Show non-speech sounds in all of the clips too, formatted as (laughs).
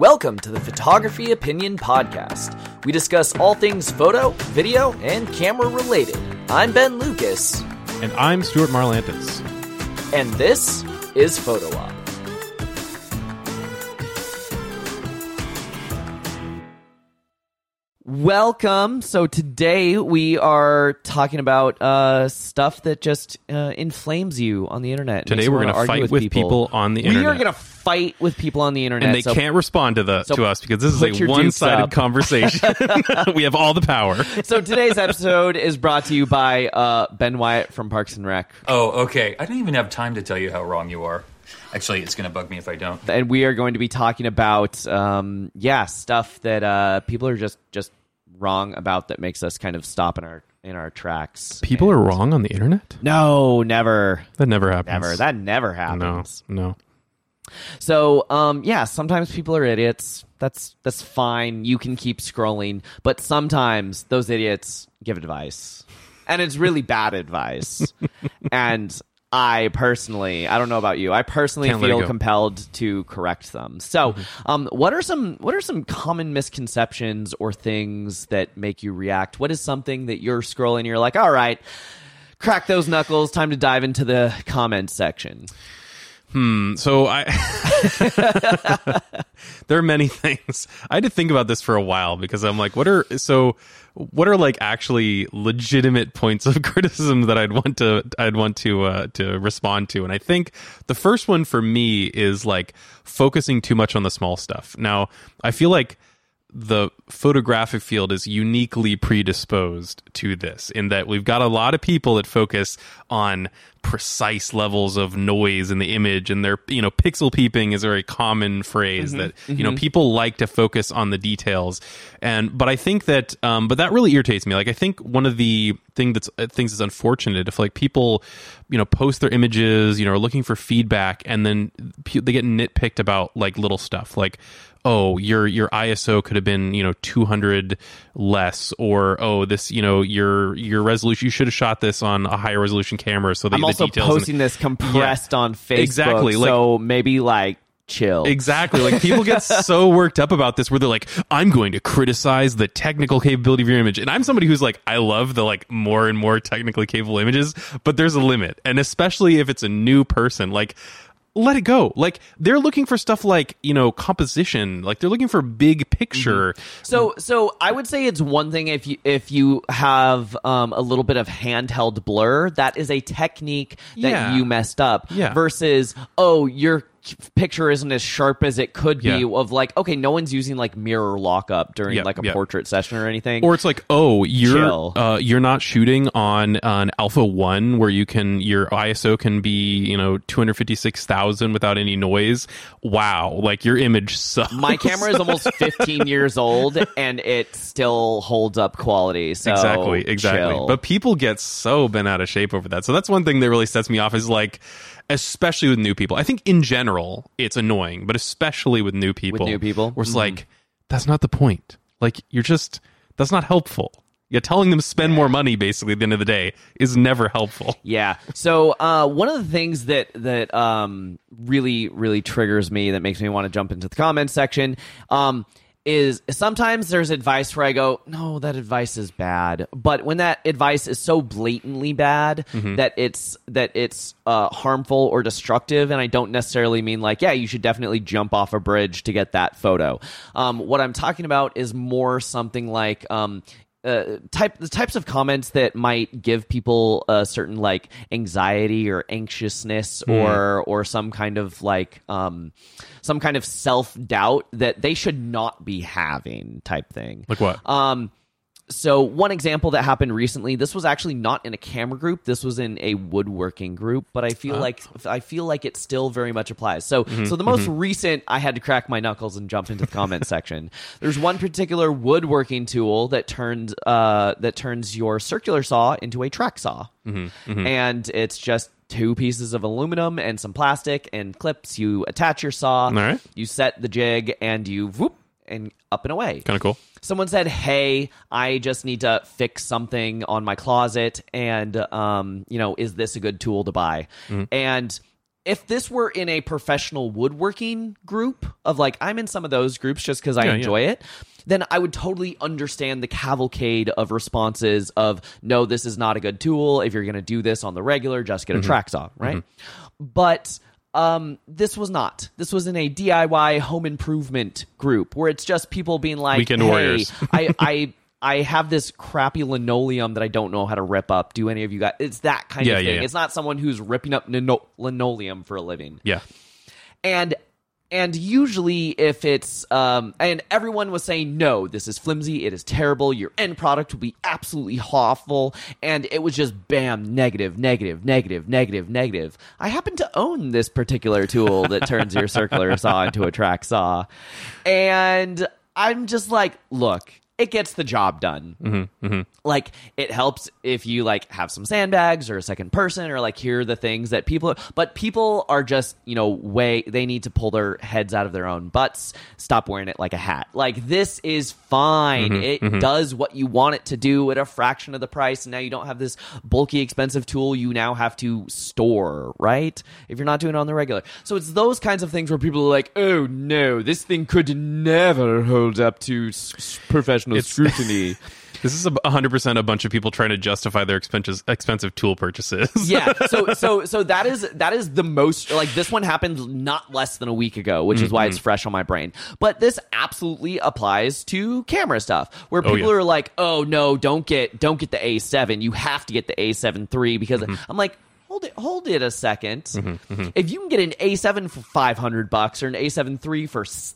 Welcome to the Photography Opinion Podcast. We discuss all things photo, video, and camera related. I'm Ben Lucas, And I'm Stuart Marlantes. and this is Photo Op. Welcome. So today we are talking about uh, stuff that just uh, inflames you on the internet. Today we're gonna argue fight with people on the internet. We are going to fight with people on the internet. And they so can't respond to the so to us because this is a one-sided conversation. (laughs) (laughs) we have all the power. So today's episode is brought to you by uh, Ben Wyatt from Parks and Rec, Oh, okay. I don't even have time to tell you how wrong you are. Actually, it's going to bug me if I don't. and we are going to be talking about um, yeah stuff that uh, people are just just wrong about that makes us kind of stop in our in our tracks. People are wrong on the internet. No, never, That never happens. never. That never no, happens. no. So, um, yeah, sometimes people are idiots. That's that's fine. You can keep scrolling, but sometimes those idiots give advice, and it's really bad advice. (laughs) and I personally, I don't know about you, I personally Can't feel compelled to correct them. So, um, what are some what are some common misconceptions or things that make you react? What is something that you're scrolling? And you're like, all right. Crack those knuckles. Time to dive into the comments section. So I (laughs) there are many things. I had to think about this for a while because I'm like, what are so what are like actually legitimate points of (laughs) criticism that I'd want to I'd want to uh, to respond to, and I think the first one for me is like focusing too much on the small stuff. Now I feel like the photographic field is uniquely predisposed to this in that we've got a lot of people that focus on precise levels of noise in the image and their you know pixel peeping is a very common phrase that you know people like to focus on the details. And but i think that um but that really irritates me. Like i think one of the thing that's uh, things that's unfortunate if like people you know post their images you know are looking for feedback and then they get nitpicked about like little stuff. Like oh your your ISO could have been you know 200 less or oh this you know your your resolution you should have shot this on a higher resolution camera so that I'm the also details and- posting this compressed on Facebook. Exactly, like- so maybe like chill. Exactly. Like people get (laughs) so worked up about this where they're like, I'm going to criticize the technical capability of your image. And I'm somebody who's like, I love the like more and more technically capable images, but there's a limit. And especially if it's a new person, like let it go. Like they're looking for stuff like, you know, composition. Like they're looking for big picture. So so I would say it's one thing if you if you have um, a little bit of handheld blur, that is a technique that Yeah. you messed up. Yeah. Versus oh your picture isn't as sharp as it could be Yeah. of like okay no one's using like mirror lockup during Yeah, like a yeah. portrait session or anything Or it's like, oh, you're Chill. uh, you're not shooting on an Alpha One where you can your ISO can be you know two hundred fifty six thousand without any noise. Wow, like your image sucks. my camera is almost (laughs) 15 years old and it still holds up quality so exactly exactly chill. but people get so bent out of shape over that so that's one thing that really sets me off is like especially with new people. I think in general it's annoying but especially with new people With new people? where it's like that's not the point. Like you're just that's not helpful. You're telling them to spend more money basically at the end of the day is never helpful. Yeah. So uh, one of the things that that um, really really triggers me that makes me want to jump into the comments section um, is sometimes there's advice where I go, no, that advice is bad. But when that advice is so blatantly bad that it's that it's uh, harmful or destructive, and I don't necessarily mean like, yeah, you should definitely jump off a bridge to get that photo. Um, what I'm talking about is more something like. Um, uh, type the types of comments that might give people a certain like anxiety or anxiousness Hmm. or or some kind of like um some kind of self doubt that they should not be having type thing. like what Um, so one example that happened recently, this was actually not in a camera group. This was in a woodworking group, but I feel uh-huh. like I feel like it still very much applies. So, mm-hmm. so the most mm-hmm. recent, I had to crack my knuckles and jump into the comment (laughs) section. There's one particular woodworking tool that turns uh, that turns your circular saw into a track saw, mm-hmm. and it's just two pieces of aluminum and some plastic and clips. You attach your saw, right. you set the jig, and you whoop and up and away kind of cool someone said, "Hey, I just need to fix something on my closet, and um, you know, is this a good tool to buy?" And if this were in a professional woodworking group of like I'm in some of those groups just because I Yeah, yeah. enjoy it, then I would totally understand the cavalcade of responses of no, this is not a good tool. If you're going to do this on the regular, just Mm-hmm. get a track saw, right? But um, this was not. This was in a DIY home improvement group where it's just people being like, Weekend "Hey, warriors." I, (laughs) I, I have this crappy linoleum that I don't know how to rip up. Do any of you guys? It's that kind Yeah, of yeah, thing. yeah. It's not someone who's ripping up lino- linoleum for a living Yeah. and and usually if it's um and everyone was saying no this is flimsy. It is terrible. Your end product will be absolutely awful. And it was just bam negative negative negative negative negative. I happen to own this particular tool that turns your circular saw into a track saw. And i'm just like look it gets the job done. Mm-hmm, mm-hmm. Like it helps if you like have some sandbags or a second person or like hear the things that people but people are just you know way they need to pull their heads out of their own butts. Stop wearing it like a hat. Like this is fine. Mm-hmm, it does what you want it to do at a fraction of the price and now you don't have this bulky expensive tool you now have to store right? If you're not doing it on the regular. So it's those kinds of things where people are like oh no this thing could never hold up to s- s- professional scrutiny (laughs) This is a 100% a bunch of people trying to justify their expensive expensive tool purchases. (laughs) yeah so (laughs) so so that is that is the most like this one happened not less than a week ago which is why Mm-hmm. it's fresh on my brain but this absolutely applies to camera stuff where people Oh, yeah. are like oh no don't get don't get the a7 you have to get the a7 III because Mm-hmm. i'm like hold it hold it a 2nd if you can get an a7 for 500 bucks or an a7 III for s-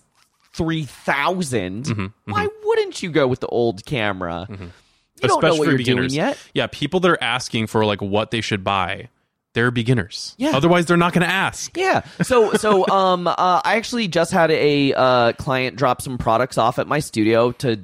3000 Mm-hmm, why wouldn't you go with the old camera? Know Especially for beginners. yet. Yeah, people that are asking for like what they should buy, they're beginners. Yeah. Otherwise, they're not going to ask. Yeah. So so (laughs) um uh, I actually just had a uh, client drop some products off at my studio to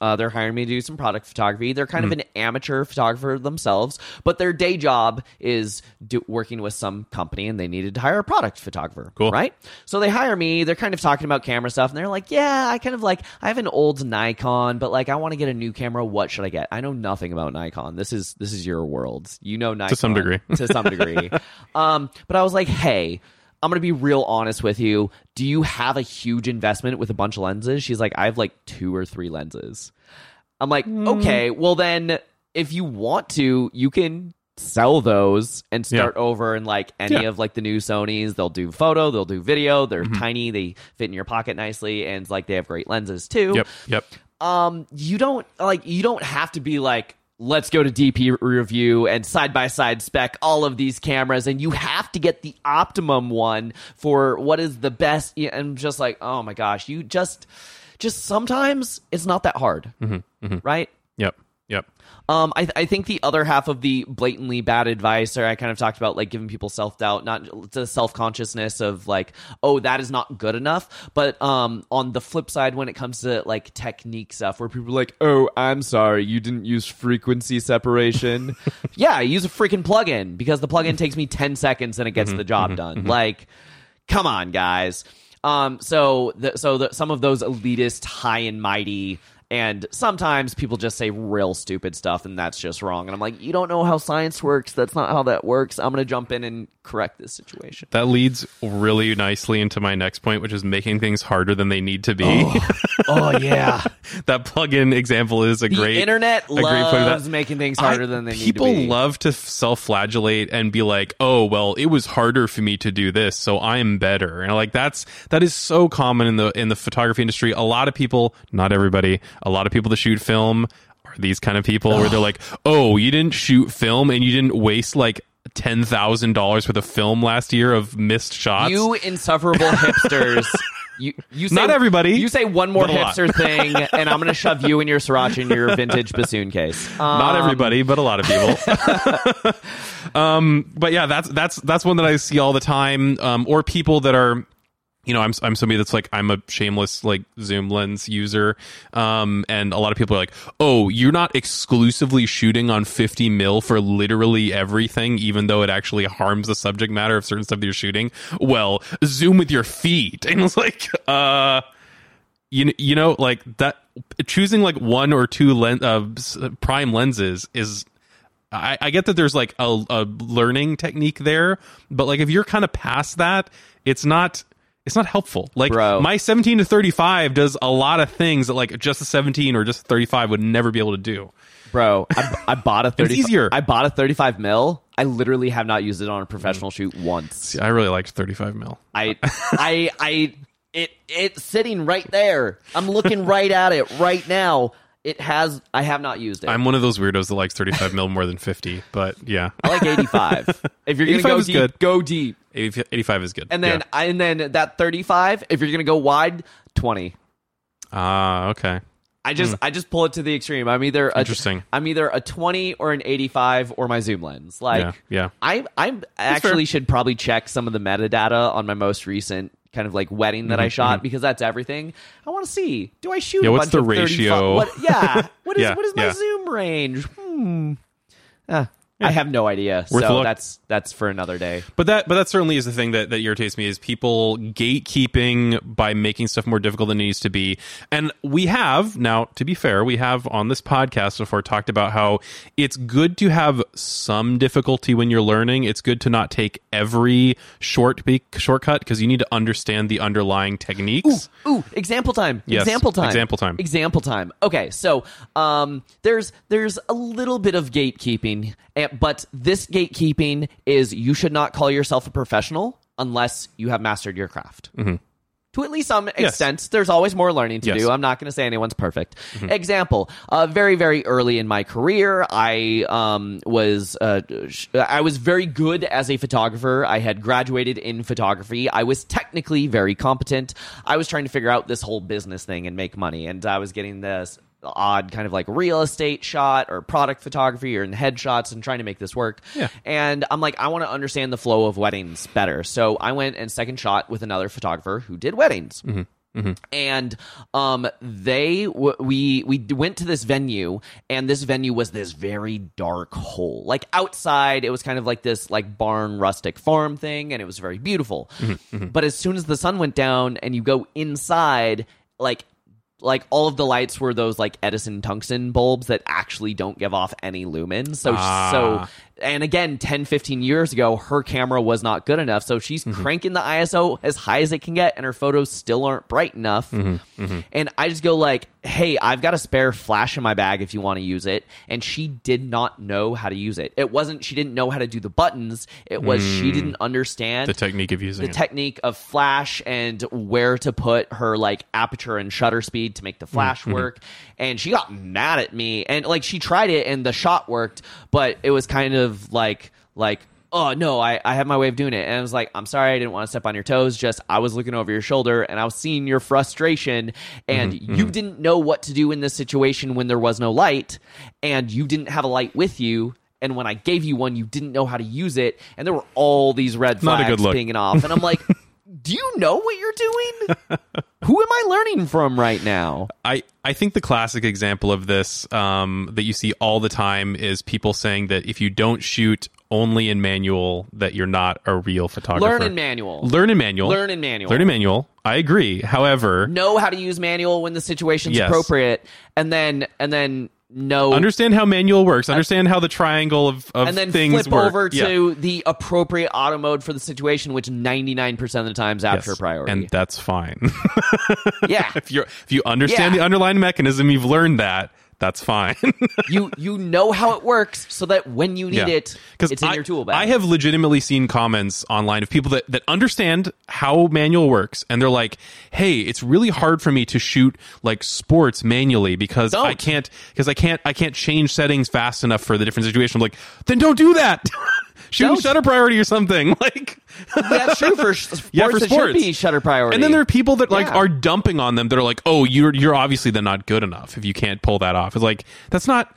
uh, they're hiring me to do some product photography. They're kind of Hmm. an amateur photographer themselves, but their day job is do, working with some company and they needed to hire a product photographer. Cool. Right? So they hire me. They're kind of talking about camera stuff and they're like, "Yeah, I kind of like I have an old Nikon, but like I want to get a new camera. What should I get?" I know nothing about Nikon. This is this is your world. You know Nikon to some degree. to some degree. (laughs) um, but I was like, hey, I'm gonna be real honest with you. Do you have a huge investment with a bunch of lenses? She's like, I have like two or three lenses. I'm like, okay, well then, if you want to, you can sell those and start over and like any Yeah. of like the new Sony's. They'll do photo, they'll do video. They're tiny, they fit in your pocket nicely, and like they have great lenses too Yep. Yep. um you don't like you don't have to be like let's go to dp review and side by side spec all of these cameras. And you have to get the optimum one for what is the best. And just like oh my gosh you just just sometimes it's not that hard. Mm-hmm, mm-hmm. Right? Yep. Yep. um, I, I think the other half of the blatantly bad advice, or I kind of talked about like giving people self doubt, not the self consciousness of like, oh, that is not good enough. But um, on the flip side, when it comes to like technique stuff, where people are like, oh, I'm sorry, you didn't use frequency separation. (laughs) yeah, I use a freaking plugin because the plugin takes me 10 seconds and it gets the job done. Like, come on, guys. Um, so the, so the, some of those elitist, high and mighty, and sometimes people just say real stupid stuff, and that's just wrong. And I'm like, you don't know how science works. That's not how that works. I'm gonna jump in and correct this situation. That leads really nicely into my next point, which is making things harder than they need to be. oh, (laughs) oh yeah, that plug-in example is a the great internet a great loves that. making things harder I- than they people need to be. People love to self-flagellate and be like, "Oh, well, it was harder for me to do this, so I'm better." And like that's that is so common in the in the photography industry. A lot of people, not everybody, a lot of people that shoot film are these kind of people where they're like, "Oh, you didn't shoot film and you didn't waste like ten thousand dollars worth of film last year of missed shots." you insufferable (laughs) hipsters. You, you say, Not everybody, You say one more but a lot. hipster thing, and I'm going to shove you and your sriracha in your vintage bassoon case. not Um, everybody, but a lot of people. (laughs) (laughs) um, but yeah, that's that's that's one that I see all the time. Um, or people that are, you know, I'm I'm somebody that's like I'm a shameless like zoom lens user. Um, and a lot of people are like, oh, you're not exclusively shooting on 50 mil for literally everything, even though it actually harms the subject matter of certain stuff that you're shooting. Well, zoom with your feet, (laughs) and it's like, uh you you know like that choosing like one or two len- uh, prime lenses is I, I get that there's like a, a learning technique there, but like if you're kind of past that, it's not it's not helpful. Like Bro. my 17 to 35 does a lot of things that like just a 17 or just 35 would never be able to do. Bro, I, I bought a (laughs) 30 easier. I bought a 35 mil. I literally have not used it on a professional shoot once. See, I really liked 35 mil. I I I it it's sitting right there. I'm looking right at it right now. It has I have not used it. I'm one of those weirdos that likes 35 mil more than 50, but yeah, I like 85. If you're gonna 85 go is deep, good. go deep. 80 85 is good. And then. I, and then that 35. If you're gonna go wide, 20. ah, okay. I just I just pull it to the extreme. I'm either a, Hmm. Interesting. I'm either a 20 or an 85 or my zoom lens. Like Yeah, yeah. I I actually should probably check some of the metadata on my most recent kind of like wedding that I shot because that's everything. I want to see. Do I shoot Mm-hmm, Yeah, a what's bunch the of 35 ratio? What, yeah. (laughs) What is Yeah, what is my yeah. zoom range? Hmm. Ah, I have no idea. Worth so that's that's for another day. But that, but that certainly is the thing that, that irritates me is people gatekeeping by making stuff more difficult than it needs to be. And we have now, to be fair, we have on this podcast before talked about how it's good to have some difficulty when you're learning. It's good to not take every short be- shortcut because you need to understand the underlying techniques. Ooh, example time. Yes, example time. example time. Example time. Okay, so um, there's there's a little bit of gatekeeping, eh, but this gatekeeping is you should not call yourself a professional unless you have mastered your craft. To at least some extent, there's always more learning to Yes. Mm-hmm. do. I'm not going to say anyone's perfect. Example: uh, very, very early in my career, I um, was uh, sh- I was very good as a photographer. I had graduated in photography. I was technically very competent. I was trying to figure out this whole business thing and make money, and I was getting this odd kind of like real estate shot or product photography or in headshots and trying to make this work. Yeah. And I'm like, I want to understand the flow of weddings better. So I went and second shot with another photographer who did weddings. Mm-hmm. Mm-hmm. And um, they w- we we went to this venue, and this venue was this very dark hole. Like outside, it was kind of like this like barn rustic farm thing, and it was very beautiful. Mm-hmm. But as soon as the sun went down, and you go inside, like like all of the lights were those like Edison tungsten bulbs that actually don't give off any lumens. So Ah. so and again 10 15 years ago her camera was not good enough so she's mm-hmm. cranking the ISO as high as it can get and her photos still aren't bright enough. Mm-hmm. Mm-hmm. And I just go like, "Hey, I've got a spare flash in my bag if you want to use it." And she did not know how to use it. It wasn't she didn't know how to do the buttons. It was she mm. didn't understand The technique of using the it. technique of flash and where to put her like aperture and shutter speed to make the flash work and she got mad at me and like she tried it and the shot worked but it was kind of like like oh no I, I have my way of doing it. And i was like i'm sorry i didn't want to step on your toes just i was looking over your shoulder and i was seeing your frustration and you didn't know what to do in this situation when there was no light and you didn't have a light with you and when I gave you one, you didn't know how to use it, and there were all these red Not flags pinging off, and I'm like, (laughs) "Do you know what you're doing? (laughs) Who am I learning from right now?" I, I think the classic example of this um, that you see all the time is people saying that if you don't shoot only in manual, that you're not a real photographer. Learn in manual. Learn in manual. Learn in manual. Learn in manual. I agree. However, know how to use manual when the situation's Yes. appropriate, and then and then know understand how manual works. Understand how the triangle of, of and then things flip work. over Yeah. to the appropriate auto mode for the situation, which 99% of the times after Yes. priority. and that's fine. yeah, (laughs) if you if you understand Yeah. the underlying mechanism, you've learned that. That's fine. (laughs) you you know how it works, so that when you need it, because it's in I, your tool bag. I have legitimately seen comments online of people that, that understand how manual works, and they're like, "Hey, it's really hard for me to shoot like sports manually because I Don't. can't because I can't I can't change settings fast enough for the different situation." I'm like, "Then don't do that. (laughs) shoot in Don't. shutter priority or something." (laughs) Like, That's true for sports. (laughs) Yeah, for sports. should be shutter priority. and then there are people that like Yeah. are dumping on them that are like, "Oh, you're you're obviously then not good enough if you can't pull that off." It's like that's not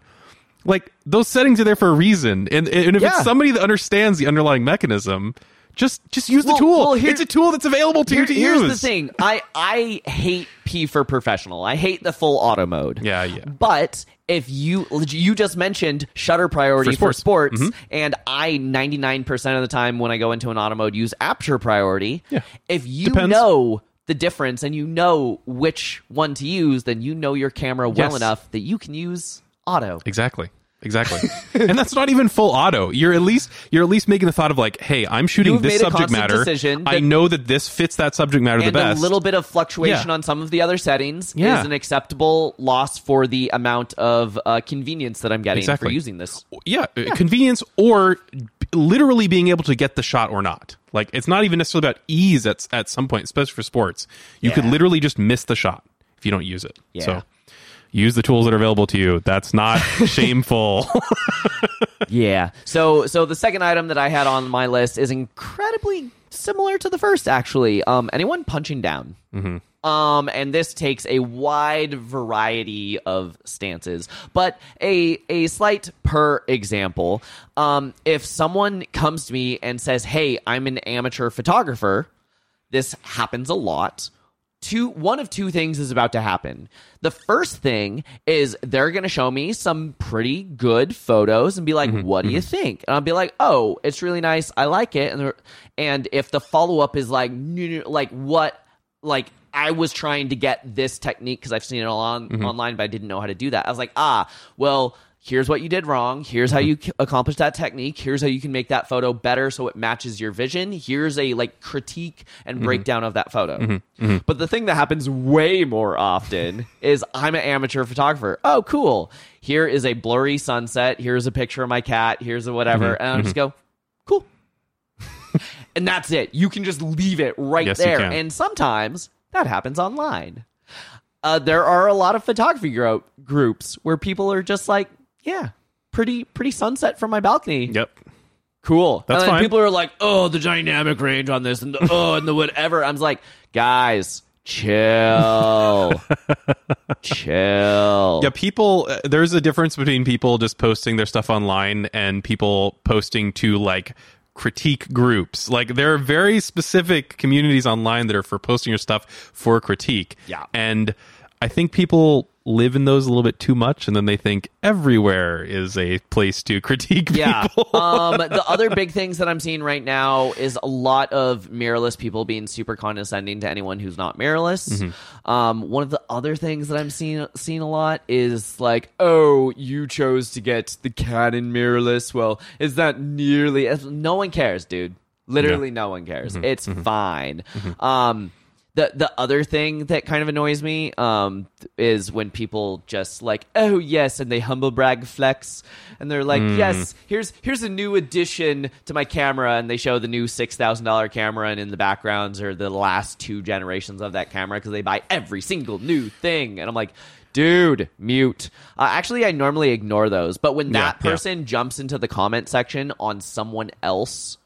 like those settings are there for a reason, and and if Yeah. it's somebody that understands the underlying mechanism, just just use the Well- tool. well, here- it's a tool that's available to Here- you to here's use. the thing. I I hate P for professional. I hate the full auto mode. Yeah, yeah. But if you you just mentioned shutter priority For for sports. sports, Mm-hmm. and I 99% of the time when I go into an auto mode use aperture priority. Yeah. If you Depends. know the difference and you know which one to use, then you know your camera well Yes. enough that you can use auto. Exactly. Exactly. (laughs) and that's not even full auto. You're at least you're at least making the thought of like, hey, I'm shooting You've this subject matter. I know that this fits that subject matter the best. a little bit of fluctuation Yeah. on some of the other settings Yeah. is an acceptable loss for the amount of uh, convenience that I'm getting Exactly. for using this. yeah, uh, convenience or literally being able to get the shot or not. Like it's not even necessarily about ease at at some point, especially for sports. You could literally just miss the shot if you don't use it. Yeah. So use the tools that are available to you. That's not (laughs) shameful. (laughs) Yeah. So so the second item that I had on my list is incredibly similar to the first. Actually, um, anyone punching down. Mm-hmm. Um, and this takes a wide variety of stances, but a a slight per example. Um, if someone comes to me and says, "Hey, I'm an amateur photographer," this happens a lot two one of two things is about to happen. The first thing is they're going to show me some pretty good photos and be like, mm-hmm, "What do you mm-hmm. think?" And I'll be like, "Oh, it's really nice. I like it." And and if the follow up is like, "No, no, like what like I was trying to get this technique because I've seen it all on mm-hmm. online, but I didn't know how to do that. I was like, ah, well, here's what you did wrong. Here's how mm-hmm. you c- accomplish that technique. Here's how you can make that photo better so it matches your vision. Here's a like critique and mm-hmm. breakdown of that photo. Mm-hmm. But the thing that happens way more often (laughs) is I'm an amateur photographer. Oh, cool. Here is a blurry sunset. Here's a picture of my cat. Here's a whatever. And I just go, cool. (laughs) and that's it. You can just leave it right Yes, there. And sometimes that happens online. Uh, there are a lot of photography gro- groups where people are just like, yeah, pretty pretty sunset from my balcony. yep. Cool. That's and fine. people are like, oh, the dynamic range on this and the oh and the whatever. I'm like, guys, chill. (laughs) chill. Yeah, people. uh, There's a difference between people just posting their stuff online and people posting to like critique groups. Like there are very specific communities online that are for posting your stuff for critique. Yeah. and I think people live in those a little bit too much, and then they think everywhere is a place to (laughs) critique Yeah. people. (laughs) um, the other big things that I'm seeing right now is a lot of mirrorless people being super condescending to anyone who's not mirrorless. Mm-hmm. Um, one of the other things that I'm seeing seeing a lot is like, oh, you chose to get the Canon mirrorless. Well, is that nearly? as No one cares, dude. Literally, no one cares. Mm-hmm. It's fine. Um, the the other thing that kind of annoys me um is when people just like oh yes and they humble brag flex and they're like Hmm. yes here's here's a new addition to my camera and they show the new six thousand dollar camera and in the backgrounds are the last two generations of that camera because they buy every single new thing and I'm like dude mute uh, actually I normally ignore those but when that Yeah, yeah. person jumps into the comment section on someone else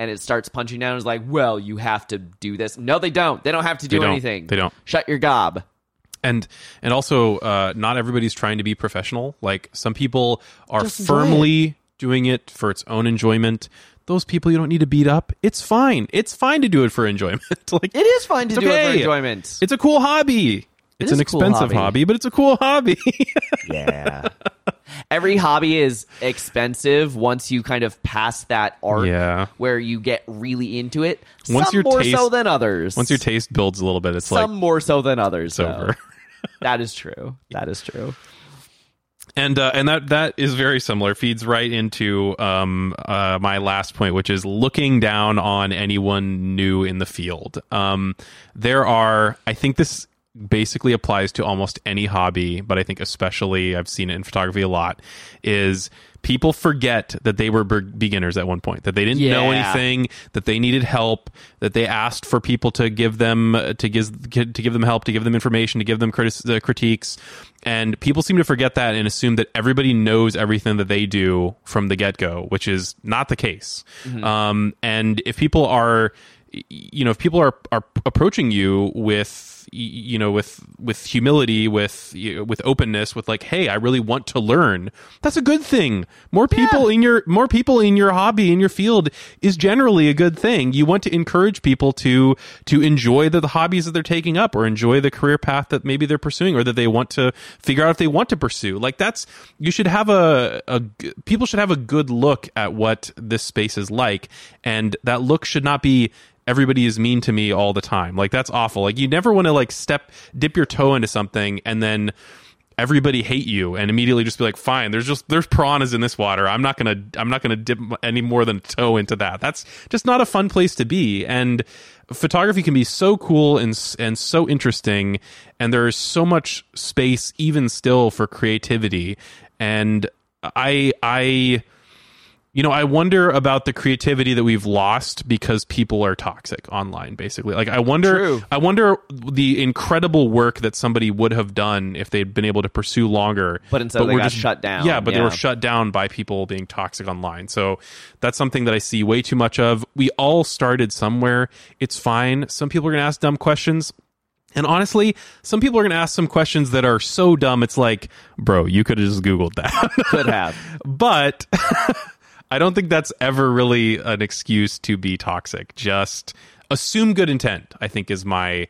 and it starts punching down. It's like, well, you have to do this. No, they don't. They don't have to do They anything. They don't. Shut your gob. and and also uh not everybody's trying to be professional like some people are Just enjoy firmly doing it for its own enjoyment those people you don't need to beat up it's fine it's fine to do it for enjoyment (laughs) like It is fine to It's do it for enjoyment. it's a cool hobby it's is an a cool expensive hobby. hobby. but it's a cool hobby (laughs) yeah. (laughs) Every hobby is expensive once you kind of pass that arc Yeah. where you get really into it. Once some your more taste- so than others. once your taste builds a little bit it's some like more so than others. over (laughs) that is true. That is true. and uh, and that that is very similar feeds right into um uh my last point which is looking down on anyone new in the field um there are i think this basically applies to almost any hobby but i think especially i've seen it in photography a lot is people forget that they were be- beginners at one point that they didn't know anything that they needed help that they asked for people to give them to give to give them help to give them information to give them critis- uh, critiques. And people seem to forget that and assume that everybody knows everything that they do from the get-go which is not the case. Um, and if people are you know if people are are approaching you with you know with with humility with y- with openness with like hey i really want to learn. That's a good thing. More people in your more people in your hobby in your field is generally a good thing. You want to encourage people to to enjoy the, the hobbies that they're taking up or enjoy the career path that maybe they're pursuing or that they want to figure out if they want to pursue. Like that's you should have a, a people should have a good look at what this space is like. And that look should not be everybody is mean to me all the time. Like that's awful. Like you never want to like step dip your toe into something and then everybody hate you and immediately just be like fine there's just there's piranhas in this water. I'm not gonna i'm not gonna dip any more than a toe into that. That's just not a fun place to be. And photography can be so cool and and so interesting. And there's so much space even still for creativity. And i i you know, I wonder about the creativity that we've lost because people are toxic online basically. Like I wonder True. I wonder the incredible work that somebody would have done if they'd been able to pursue longer. But instead they were got shut down. Yeah, but they were shut down by people being toxic online. So that's something that I see way too much of. We all started somewhere. It's fine. Some people are going to ask dumb questions. And honestly, some people are going to ask some questions that are so dumb. It's like, bro, you could have just Googled that. Could have. (laughs) but (laughs) I don't think that's ever really an excuse to be toxic. Just assume good intent. I think is my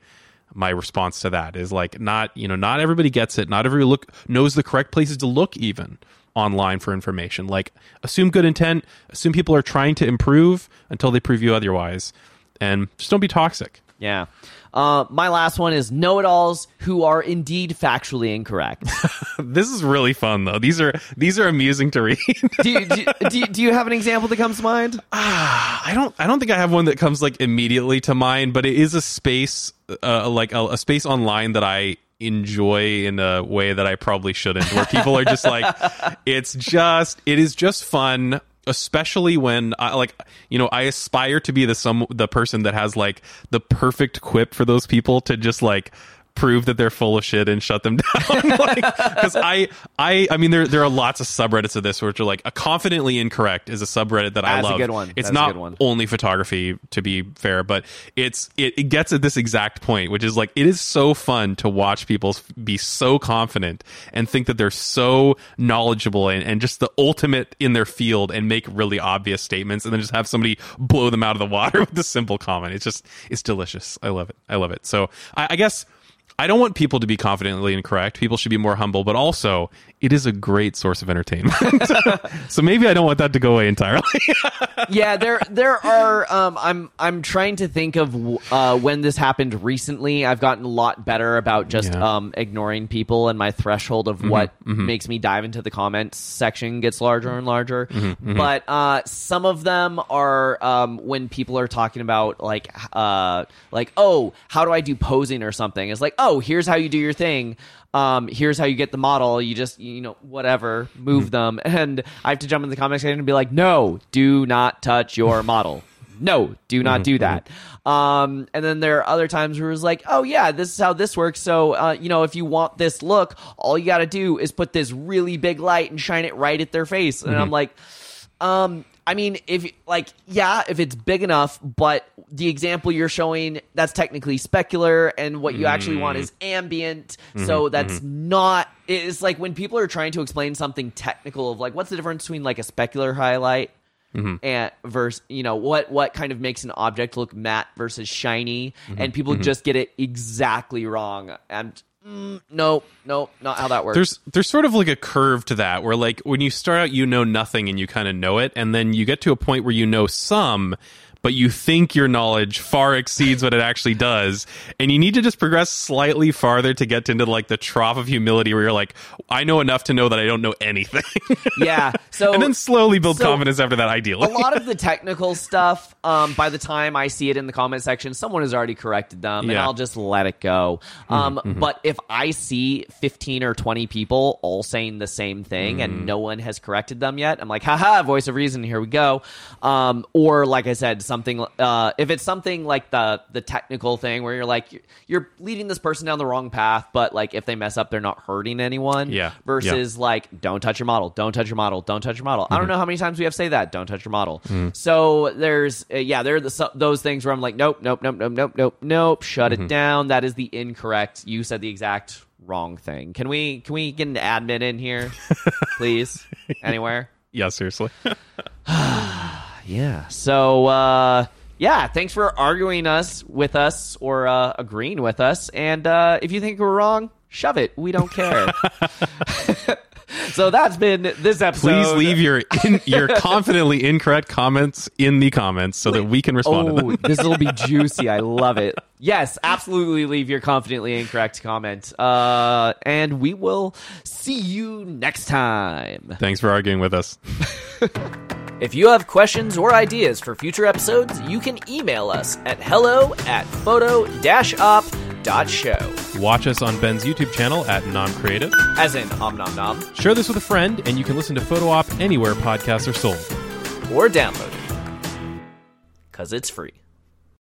my response to that is like not you know not everybody gets it. Not everybody look knows the correct places to look even online for information. Like assume good intent. Assume people are trying to improve until they prove you otherwise, and just don't be toxic. Yeah. Uh, my last one is know-it-alls who are indeed factually incorrect. (laughs) This is really fun though. These are these are amusing to read. (laughs) do, you, do, you- do, do you have an example that comes to mind? (sighs) I don't I don't think I have one that comes like immediately to mind, but it is a space uh, like a, a space online that I enjoy in a way that I probably shouldn't where people are just like (laughs) it's just it is just fun especially when I like you know I aspire to be the some the person that has like the perfect quip for those people to just like prove that they're full of shit and shut them (laughs) down because I I I mean there there are lots of subreddits of this which are like a confidently incorrect is a subreddit that I That's a love. good one. it's That's not one. only photography to be fair but it's it, it gets at this exact point which is like it is so fun to watch people be so confident and think that they're so knowledgeable and, and just the ultimate in their field and make really obvious statements and then just have somebody blow them out of the water (laughs) with a simple comment. It's just it's delicious. I love it. I love it. So i, I guess I don't want people to be confidently incorrect. People should be more humble, but also it is a great source of entertainment. (laughs) so maybe I don't want that to go away entirely. (laughs) yeah, there there are. Um, I'm I'm trying to think of uh, when this happened recently. I've gotten a lot better about just Yeah. um, ignoring people, and my threshold of what makes me dive into the comments section gets larger and larger. But uh, some of them are um, when people are talking about like uh, like oh, how do I do posing or something? It's like oh, here's how you do your thing um, here's how you get the model. You just, you know, whatever, move them. (laughs) And I have to jump in the comment section and be like, no, do not touch your (laughs) model. No, do not do that. Um, and then there are other times where it's like, oh yeah, this is how this works. So, uh, you know, if you want this look, all you got to do is put this really big light and shine it right at their face. And I'm like, um, I mean, if like, yeah, if it's big enough, but the example you're showing that's technically specular, and what you actually want is mm-hmm. ambient. Mm-hmm. So that's mm-hmm. not. It's like when people are trying to explain something technical of like, what's the difference between like a specular highlight and versus you know what what kind of makes an object look matte versus shiny, and people just get it exactly wrong. And mm, no, no, not how that works. there's there's sort of like a curve to that where like when you start out you know nothing and you kind of know it and then you get to a point where you know some but you think your knowledge far exceeds what it actually does and you need to just progress slightly farther to get into like the trough of humility where you're like i know enough to know that i don't know anything (laughs) yeah. So and then slowly build so- confidence after that ideally a lot of the (laughs) technical stuff, um, by the time I see it in the comment section, someone has already corrected them, and Yeah. Mm-hmm, I'll just let it go. Um, But if I see 15 or 20 people all saying the same thing Mm. and no one has corrected them yet, I'm like, haha, voice of reason, here we go. Um, or, like I said, something, uh, if it's something like the, the technical thing where you're like, you're, leading this person down the wrong path, but like if they mess up, they're not hurting anyone. Yeah. Versus like, don't touch your model, don't touch your model, don't touch your model. I don't Mm-hmm. know how many times we have to say that. Don't touch your model. Mm. So there's uh, yeah, there are the, so, those things where I'm like, nope, nope, nope, nope, nope, nope, nope. Shut Mm-hmm. it down. That is the incorrect. You said the exact wrong thing. Can we can we get an admin in here, (laughs) please? Anywhere? yeah seriously (laughs) Yeah. So uh, yeah, thanks for arguing us with us or uh, agreeing with us. And uh, if you think we're wrong, shove it. We don't care. (laughs) (laughs) so that's been this episode. Please leave your in, your (laughs) confidently incorrect comments in the comments so that we can respond to Oh, them. this will be juicy. I love it. Yes, absolutely. Leave your confidently incorrect comment, uh, and we will see you next time. Thanks for arguing with us. If you have questions or ideas for future episodes, you can email us at hello at photo-op.show. Watch us on Ben's YouTube channel at Nom Creative. As in om nom nom, Share this with a friend, and you can listen to Photo Op anywhere podcasts are sold. or download it. Because it's free.